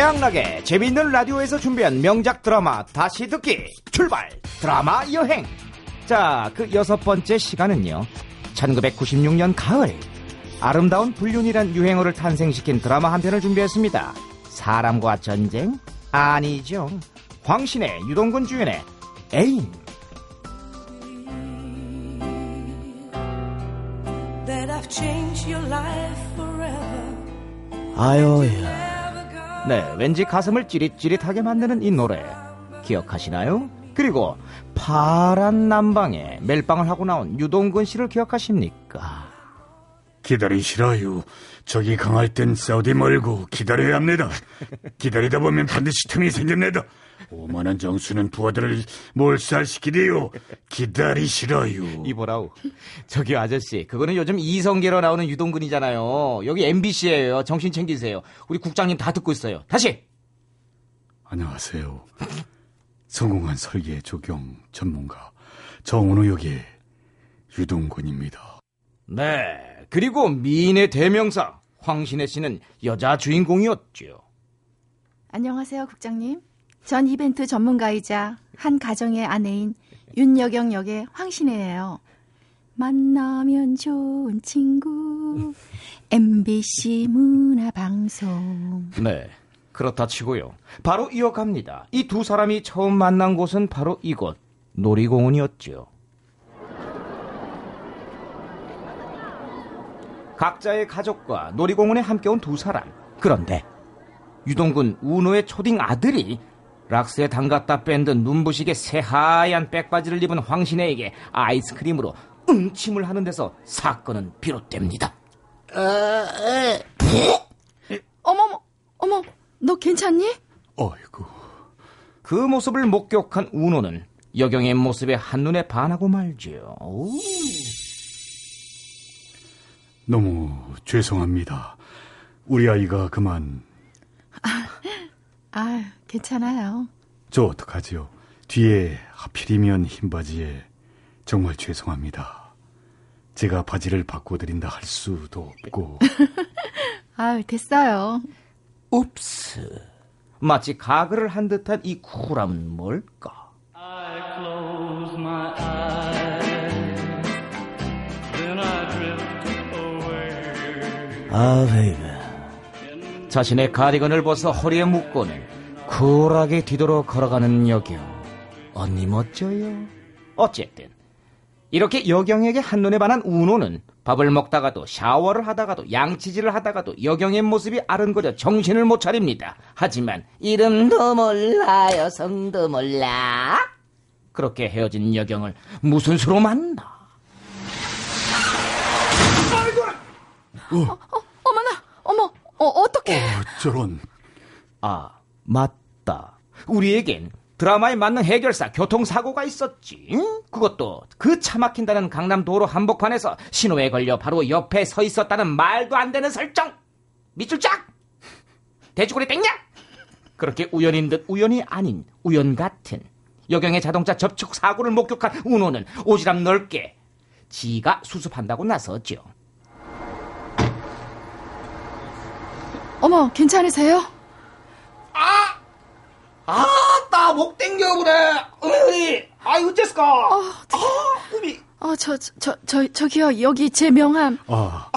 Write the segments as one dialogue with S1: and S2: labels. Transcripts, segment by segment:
S1: 최양락의 재미있는 라디오에서 준비한 명작 드라마 다시 듣기 출발! 드라마 여행! 자 그 여섯 번째 시간은요 1996년 가을 아름다운 불륜이란 유행어를 탄생시킨 드라마 한 편을 준비했습니다. 사람과 전쟁? 아니죠. 황신의 유동근 주연의 애인. 아유야 네 왠지 가슴을 찌릿찌릿하게 만드는 이 노래 기억하시나요? 그리고 파란 남방에 멜빵을 하고 나온 유동근 씨를 기억하십니까?
S2: 기다리시라요. 적이 강할 땐 싸우디 말고 기다려야 합니다. 기다리다 보면 반드시 틈이 생깁니다. 오만한 정수는 부하들을 몰살시키리요. 기다리시라요.
S1: 이보라우 저기 아저씨 그거는 요즘 이성계로 나오는 유동근이잖아요 여기 MBC예요 정신 챙기세요 우리 국장님 다 듣고 있어요 다시
S2: 안녕하세요. 성공한 설계 조경 전문가 정은호 역의 유동근입니다.
S1: 네 그리고 미인의 대명사 황신혜 씨는 여자 주인공이었죠
S3: 안녕하세요, 국장님. 전 이벤트 전문가이자 한 가정의 아내인 윤여경 역의 황신혜예요. 만나면 좋은 친구. MBC 문화방송.
S1: 네 그렇다 치고요. 바로 이어갑니다. 이 두 사람이 처음 만난 곳은 바로 이곳 놀이공원이었죠. 각자의 가족과 놀이공원에 함께 온 두 사람. 그런데 유동근 우노의 초딩 아들이 락스에 담갔다 뺀 듯 눈부시게 새하얀 백바지를 입은 황신혜에게 아이스크림으로 응침을 하는 데서 사건은 비롯됩니다
S3: 어머머, 어머, 너 괜찮니?
S2: 어이구.
S1: 그 모습을 목격한 우노는 여경의 모습에 한눈에 반하고 말지요. 오.
S2: 너무 죄송합니다. 우리 아이가 그만
S3: 아, 괜찮아요.
S2: 저 어떡하지요? 뒤에 하필이면 흰 바지에 정말 죄송합니다. 제가 바지를 바꿔드린다 할 수도 없고
S3: 아, 됐어요.
S1: 읍스. 마치 가글을 한 듯한 이 쿨함은 뭘까?
S4: close my eyes, then I drift away.
S1: 아, 베이비. 자신의 가디건을 벗어 허리에 묶고는 쿨하게 뒤돌아 걸어가는 여경. 언니 멋져요. 어쨌든 이렇게 여경에게 한눈에 반한 우노는 밥을 먹다가도 샤워를 하다가도 양치질을 하다가도 여경의 모습이 아른거려 정신을 못 차립니다. 하지만 이름도 몰라 여성도 몰라 그렇게 헤어진 여경을 무슨 수로 만나?
S3: 어머나, 어머, 어, 어떡해.
S2: 어, 저런
S1: 아, 맞다. 우리에겐 드라마에 맞는 해결사 교통사고가 있었지. 응? 그것도 그 차 막힌다는 강남 도로 한복판에서 신호에 걸려 바로 옆에 서 있었다는 말도 안 되는 설정. 밑줄 짝! 돼지고리 땡냐? 그렇게 우연인 듯 우연이 아닌 우연 같은 여경의 자동차 접촉 사고를 목격한 운호는 오지랖 넓게 지가 수습한다고 나섰죠.
S3: 어머, 괜찮으세요?
S1: 아, 나목 땡겨보네. 어머니, 아, 어째스까? 아, 어미.
S3: 어, 저, 저, 저, 저기요, 여기 제 명함.
S2: 아,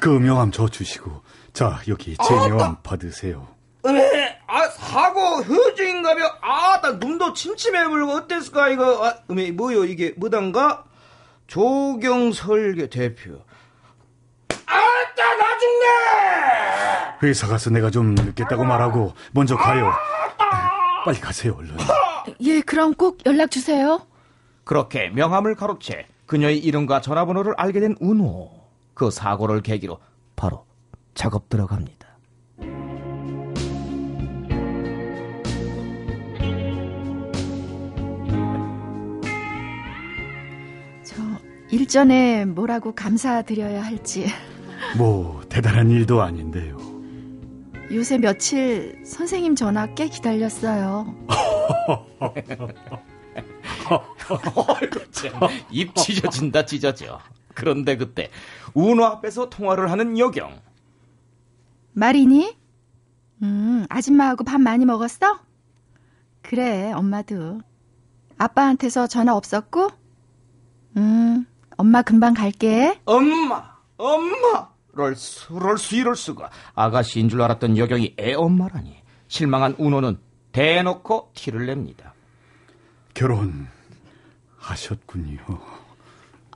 S2: 그 명함 저 주시고 자 여기 제 명함 받으세요.
S1: 어메, 아, 사고 휴증인가며? 아, 나 눈도 침침해버리고 어땠을까, 이거? 아, 어메, 뭐요, 이게, 뭐단가? 조경설계 대표. 아따, 나 죽네!
S2: 회사 가서 내가 좀 늦겠다고 말하고 먼저 가요. 빨리 가세요 얼른.
S3: 예, 그럼 꼭 연락 주세요.
S1: 그렇게 명함을 가로채 그녀의 이름과 전화번호를 알게 된 운호. 그 사고를 계기로 바로 작업 들어갑니다.
S3: 저, 일전에 뭐라고 감사드려야 할지.
S2: 뭐 대단한 일도 아닌데요.
S3: 요새 며칠 선생님 전화 꽤 기다렸어요.
S1: 입 찢어진다 찢어져. 그런데 그때 운호 앞에서 통화를 하는 여경.
S3: 말이니? 음, 아줌마하고 밥 많이 먹었어? 그래, 엄마도. 아빠한테서 전화 없었고? 음, 엄마 금방 갈게.
S1: 엄마, 엄마! 럴수, 럴수, 이럴 수가. 아가씨인 줄 알았던 여경이 애 엄마라니. 실망한 운호는 대놓고 티를 냅니다.
S2: 결혼하셨군요.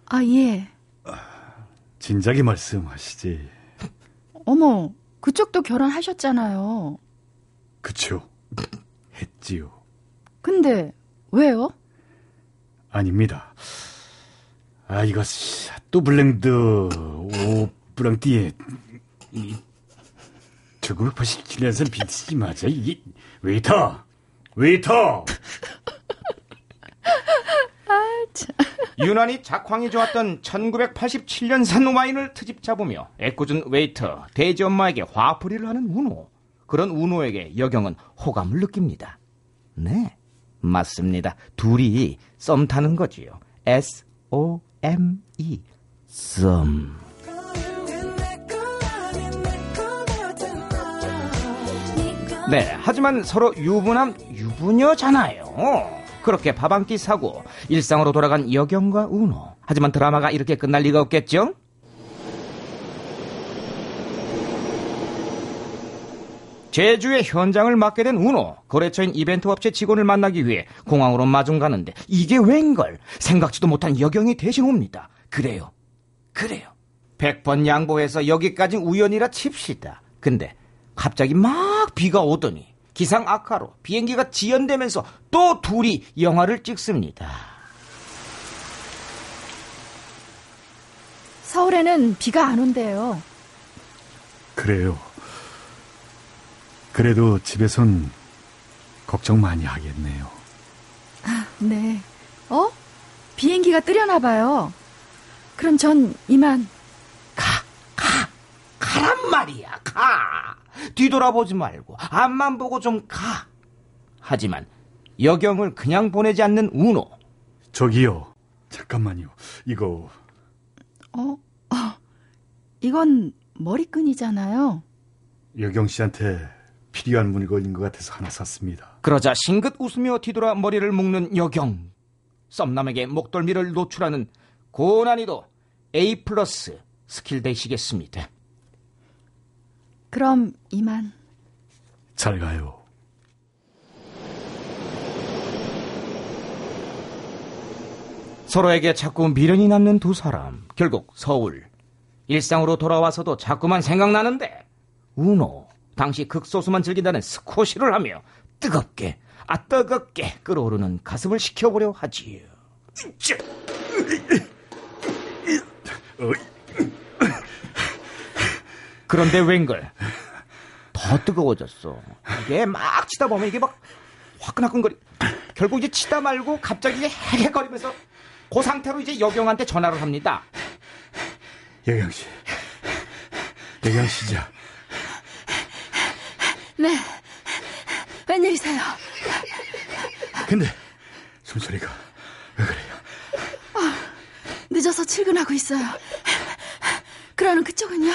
S3: 아, 예.
S2: 진작에 말씀하시지.
S3: 어머, 그쪽도 결혼하셨잖아요.
S2: 그쵸? 했지요.
S3: 근데, 왜요?
S2: 아닙니다. 아, 이거, 뚜블랭드, 오 브랑띠에, 이, 1987년생 빈티지 맞아? 이게, 웨이터! 웨이터!
S1: 유난히 작황이 좋았던 1987년산 와인을 트집 잡으며 애꿎은 웨이터, 돼지 엄마에게 화풀이를 하는 운호. 그런 운호에게 여경은 호감을 느낍니다. 네, 맞습니다. 둘이 썸 타는 거지요. S-O-M-E. 썸. 네, 하지만 서로 유부남, 유부녀잖아요. 그렇게 밥 한 끼 사고 일상으로 돌아간 여경과 운호. 하지만 드라마가 이렇게 끝날 리가 없겠죠? 제주의 현장을 맡게 된 운호. 거래처인 이벤트 업체 직원을 만나기 위해 공항으로 마중 가는데 이게 웬걸? 생각지도 못한 여경이 대신 옵니다. 그래요. 그래요. 100번 양보해서 여기까지 우연이라 칩시다. 근데 갑자기 막 비가 오더니 기상 악화로 비행기가 지연되면서 또 둘이 영화를 찍습니다.
S3: 서울에는 비가 안 온대요.
S2: 그래요. 그래도 집에선 걱정 많이 하겠네요.
S3: 네. 어? 비행기가 뜨려나 봐요. 그럼 전 이만.
S1: 가, 가, 가란 말이야, 가. 뒤돌아보지 말고 앞만 보고 좀 가. 하지만 여경을 그냥 보내지 않는 운호.
S2: 저기요. 잠깐만요. 이거
S3: 어? 어. 이건 머리끈이잖아요.
S2: 여경 씨한테 필요한 물건인 것 같아서 하나 샀습니다.
S1: 그러자 싱긋 웃으며 뒤돌아 머리를 묶는 여경. 썸남에게 목덜미를 노출하는 고난이도 A 플러스 스킬 되시겠습니다.
S3: 그럼 이만.
S2: 잘 가요.
S1: 서로에게 자꾸 미련이 남는 두 사람. 결국 서울. 일상으로 돌아와서도 자꾸만 생각나는데 운호 당시 극소수만 즐긴다는 스쿼시를 하며 뜨겁게 아 뜨겁게 끓어오르는 가슴을 식혀보려 하지요. 쯔. 그런데 웬걸 더 뜨거워졌어. 이게 막 치다 보면 이게 막 화끈화끈거리. 결국 이제 치다 말고 갑자기 이제 헤헤거리면서 그 상태로 이제 여경한테 전화를 합니다.
S2: 여경 씨. 여경 씨죠.
S3: 네. 웬일이세요?
S2: 근데 숨소리가 왜 그래요?
S3: 늦어서 출근하고 있어요. 그러는 그쪽은요?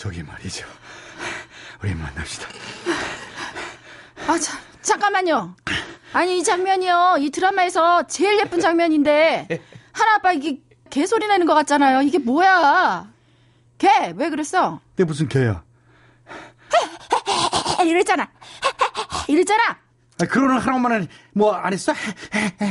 S2: 저기 말이죠. 우리 만납시다.
S3: 아, 자, 잠깐만요. 아니, 이 장면이요. 이 드라마에서 제일 예쁜 장면인데, 하나 아빠 이게 개소리 내는 것 같잖아요. 이게 뭐야? 개, 왜 그랬어?
S2: 내 무슨 개야?
S3: 이랬잖아. 이랬잖아.
S2: 아, 그러는 하나만 뭐안 했어?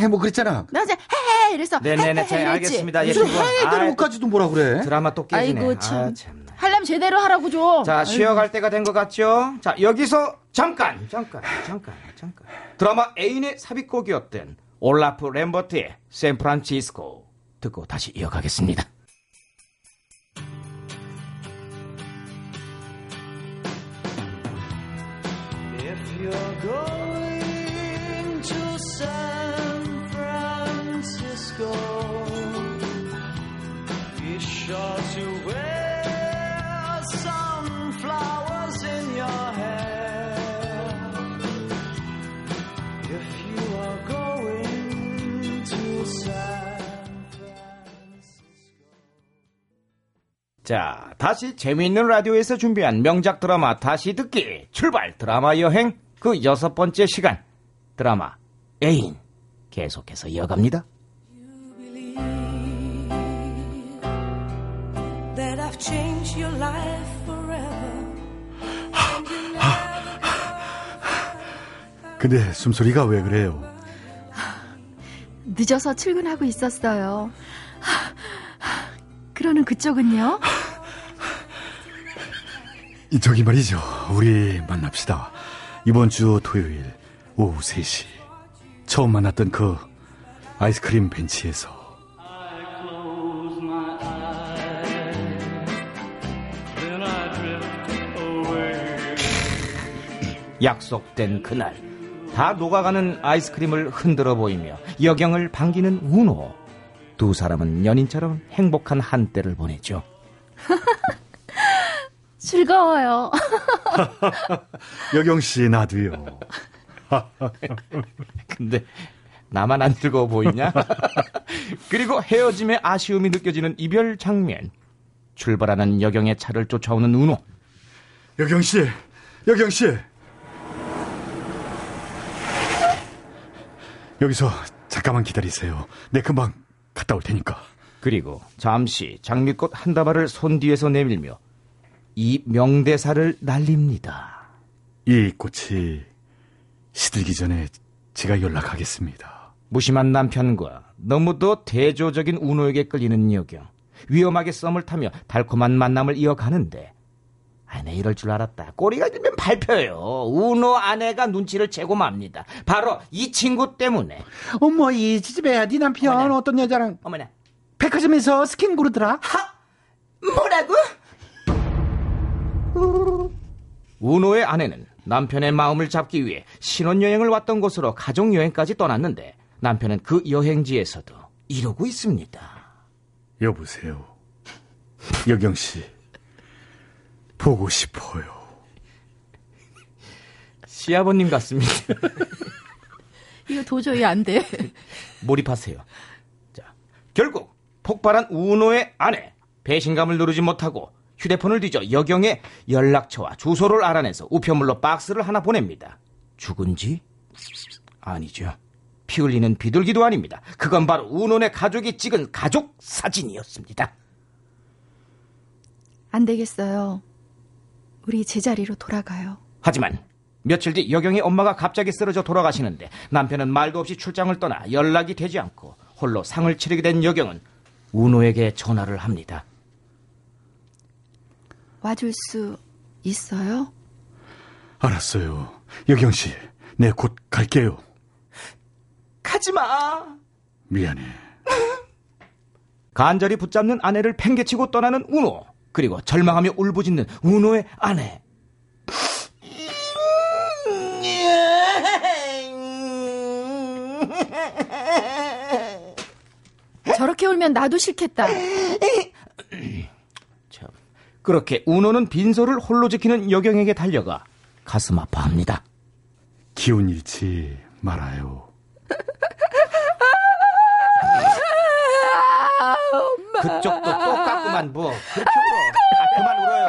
S2: 뭐 그랬잖아.
S3: 나 이제 헤헤 이랬어.
S1: 네네네,
S3: 헤헤
S1: 자,
S3: 이랬지.
S1: 알겠습니다. 예,
S2: 무슨. 해외들
S1: 아이,
S2: 못까지도 뭐라 그래?
S1: 드라마 또 깨지네.
S3: 아이고, 참.
S1: 아, 참 나.
S3: 하려면 제대로 하라고 좀.
S1: 자, 쉬어갈 때가 된 것 같죠? 자, 여기서 잠깐, 잠깐, 잠깐, 잠깐. 드라마 애인의 삽입곡이었던 올라프 램버트의 샌프란시스코 듣고 다시 이어가겠습니다.
S4: If you're going
S1: 자, 다시 재미있는 라디오에서 준비한 명작 드라마 다시 듣기 출발 드라마 여행 그 여섯 번째 시간 드라마 애인 계속해서 이어갑니다.
S2: 근데 숨소리가 왜 그래요?
S3: 늦어서 출근하고 있었어요. 그러는 그쪽은요?
S2: 저기 말이죠. 우리 만납시다. 이번 주 토요일 오후 3시. 처음 만났던 그 아이스크림 벤치에서.
S1: 약속된 그날 다 녹아가는 아이스크림을 흔들어 보이며 여경을 반기는 운호 두 사람은 연인처럼 행복한 한때를 보냈죠.
S3: 즐거워요.
S2: 여경 씨 나도요.
S1: 근데 나만 안 즐거워 보이냐? 그리고 헤어짐의 아쉬움이 느껴지는 이별 장면. 출발하는 여경의 차를 쫓아오는 운호.
S2: 여경 씨, 여경 씨. 여기서 잠깐만 기다리세요. 내 금방 갔다 올 테니까.
S1: 그리고 잠시 장미꽃 한 다발을 손 뒤에서 내밀며 이 명대사를 날립니다.
S2: 이 꽃이 시들기 전에 제가 연락하겠습니다.
S1: 무심한 남편과 너무도 대조적인 운호에게 끌리는 여경. 위험하게 썸을 타며 달콤한 만남을 이어가는데 아, 내 이럴 줄 알았다. 꼬리가 들면 밟혀요. 운호 아내가 눈치를 채고 맙니다. 바로 이 친구 때문에.
S5: 어머 이 지집애야 네 남편
S1: 어머나.
S5: 어떤 여자랑
S1: 어머나.
S5: 백화점에서 스킨 고르더라
S1: 뭐라고? 운호의 아내는 남편의 마음을 잡기 위해 신혼여행을 왔던 곳으로 가족여행까지 떠났는데 남편은 그 여행지에서도 이러고 있습니다.
S2: 여보세요. 여경 씨. 보고 싶어요.
S1: 시아버님 같습니다.
S3: 이거 도저히 안 돼.
S1: 몰입하세요. 자, 결국 폭발한 운호의 아내 배신감을 누르지 못하고 휴대폰을 뒤져 여경의 연락처와 주소를 알아내서 우편물로 박스를 하나 보냅니다. 죽은 지? 아니죠. 피 흘리는 비둘기도 아닙니다. 그건 바로 운혼의 가족이 찍은 가족 사진이었습니다.
S3: 안 되겠어요. 우리 제자리로 돌아가요.
S1: 하지만 며칠 뒤 여경의 엄마가 갑자기 쓰러져 돌아가시는데 남편은 말도 없이 출장을 떠나 연락이 되지 않고 홀로 상을 치르게 된 여경은 운호에게 전화를 합니다.
S3: 와줄 수 있어요?
S2: 알았어요. 여경 씨. 내 곧 갈게요.
S1: 가지 마!
S2: 미안해.
S1: 간절히 붙잡는 아내를 팽개치고 떠나는 운호 그리고 절망하며 울부짖는 운호의 아내
S3: 저렇게 울면 나도 싫겠다.
S1: 참, 그렇게 운호는 빈소를 홀로 지키는 여경에게 달려가 가슴 아파합니다.
S2: 기운 잃지 말아요.
S1: 그쪽도 똑같구만 뭐. 그렇게 울어. 아, 그만 울어요.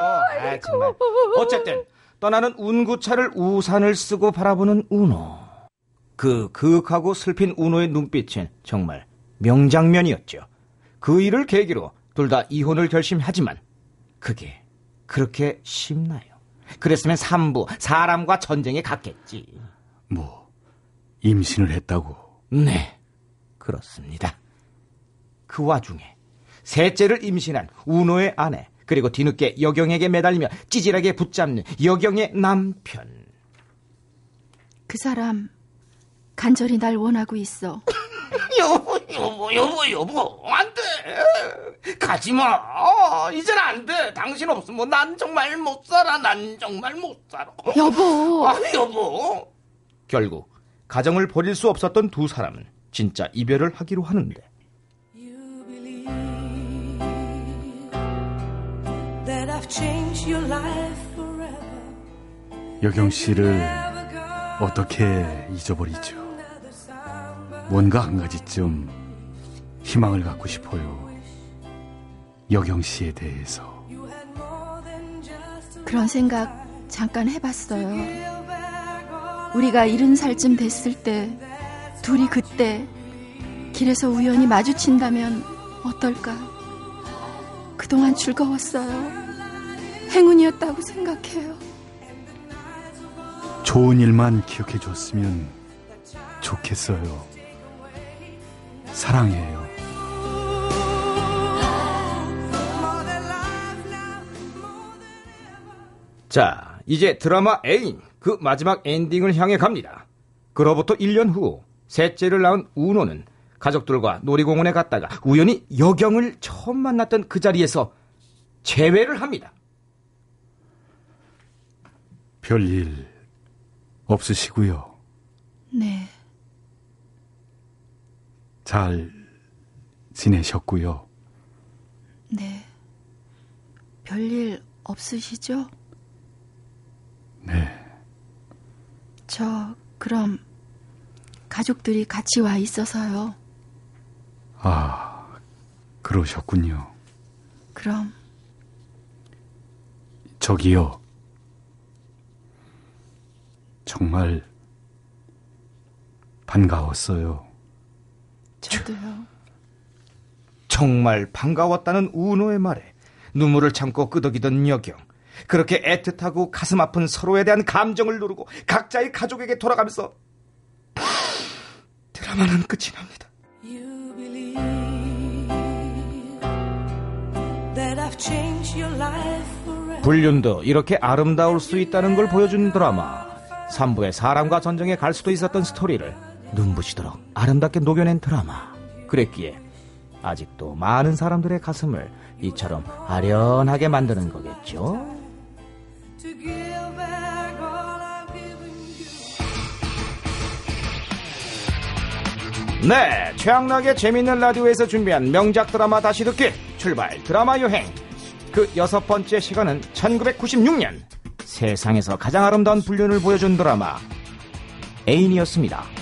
S1: 아 정말. 어쨌든 떠나는 운구차를 우산을 쓰고 바라보는 운호 그 그윽하고 슬픈 운호의 눈빛은 정말 명장면이었죠. 그 일을 계기로 둘 다 이혼을 결심하지만 그게 그렇게 쉽나요 그랬으면 삼부 사람과 전쟁에 갔겠지
S2: 뭐 임신을 했다고.
S1: 네 그렇습니다 그 와중에 셋째를 임신한 운호의 아내 그리고 뒤늦게 여경에게 매달리며 찌질하게 붙잡는 여경의 남편
S3: 그 사람 간절히 날 원하고 있어.
S1: 여보 여보 여보 여보 안돼 가지마. 이젠 안 돼. 당신 없으면 난 정말 못 살아. 난 정말 못 살아.
S3: 여보.
S1: 아 여보. 결국 가정을 버릴 수 없었던 두 사람은 진짜 이별을 하기로 하는데.
S6: You believe that I've changed your life forever.
S2: 여경 씨를 어떻게 잊어버리죠? 뭔가 한 가지쯤 희망을 갖고 싶어요. 여경 씨에 대해서.
S3: 그런 생각 잠깐 해봤어요. 우리가 이른 살쯤 됐을 때, 둘이 그때 길에서 우연히 마주친다면 어떨까? 그동안 즐거웠어요. 행운이었다고 생각해요.
S2: 좋은 일만 기억해 줬으면 좋겠어요. 사랑해요.
S1: 자, 이제 드라마 애인 그 마지막 엔딩을 향해 갑니다. 그로부터 1년 후 셋째를 낳은 우노는 가족들과 놀이공원에 갔다가 우연히 여경을 처음 만났던 그 자리에서 재회를 합니다.
S2: 별일 없으시고요.
S3: 네,
S2: 잘 지내셨고요.
S3: 네. 별일 없으시죠?
S2: 네.
S3: 저, 그럼, 가족들이 같이 와 있어서요.
S2: 아, 그러셨군요.
S3: 그럼,
S2: 저기요. 정말 반가웠어요.
S3: 저도요.
S1: 정말 반가웠다는 우노의 말에 눈물을 참고 끄덕이던 여경. 그렇게 애틋하고 가슴 아픈 서로에 대한 감정을 누르고 각자의 가족에게 돌아가면서 드라마는 끝이 납니다. 불륜도 이렇게 아름다울 수 있다는 걸 보여준 드라마. 3부의 사랑과 전쟁에 갈 수도 있었던 스토리를 눈부시도록 아름답게 녹여낸 드라마. 그랬기에 아직도 많은 사람들의 가슴을 이처럼 아련하게 만드는 거겠죠? 네, 최악나게 재밌는 라디오에서 준비한 명작 드라마 다시 듣기 출발 드라마 여행. 그 여섯 번째 시간은 1996년 세상에서 가장 아름다운 불륜을 보여준 드라마 애인이었습니다.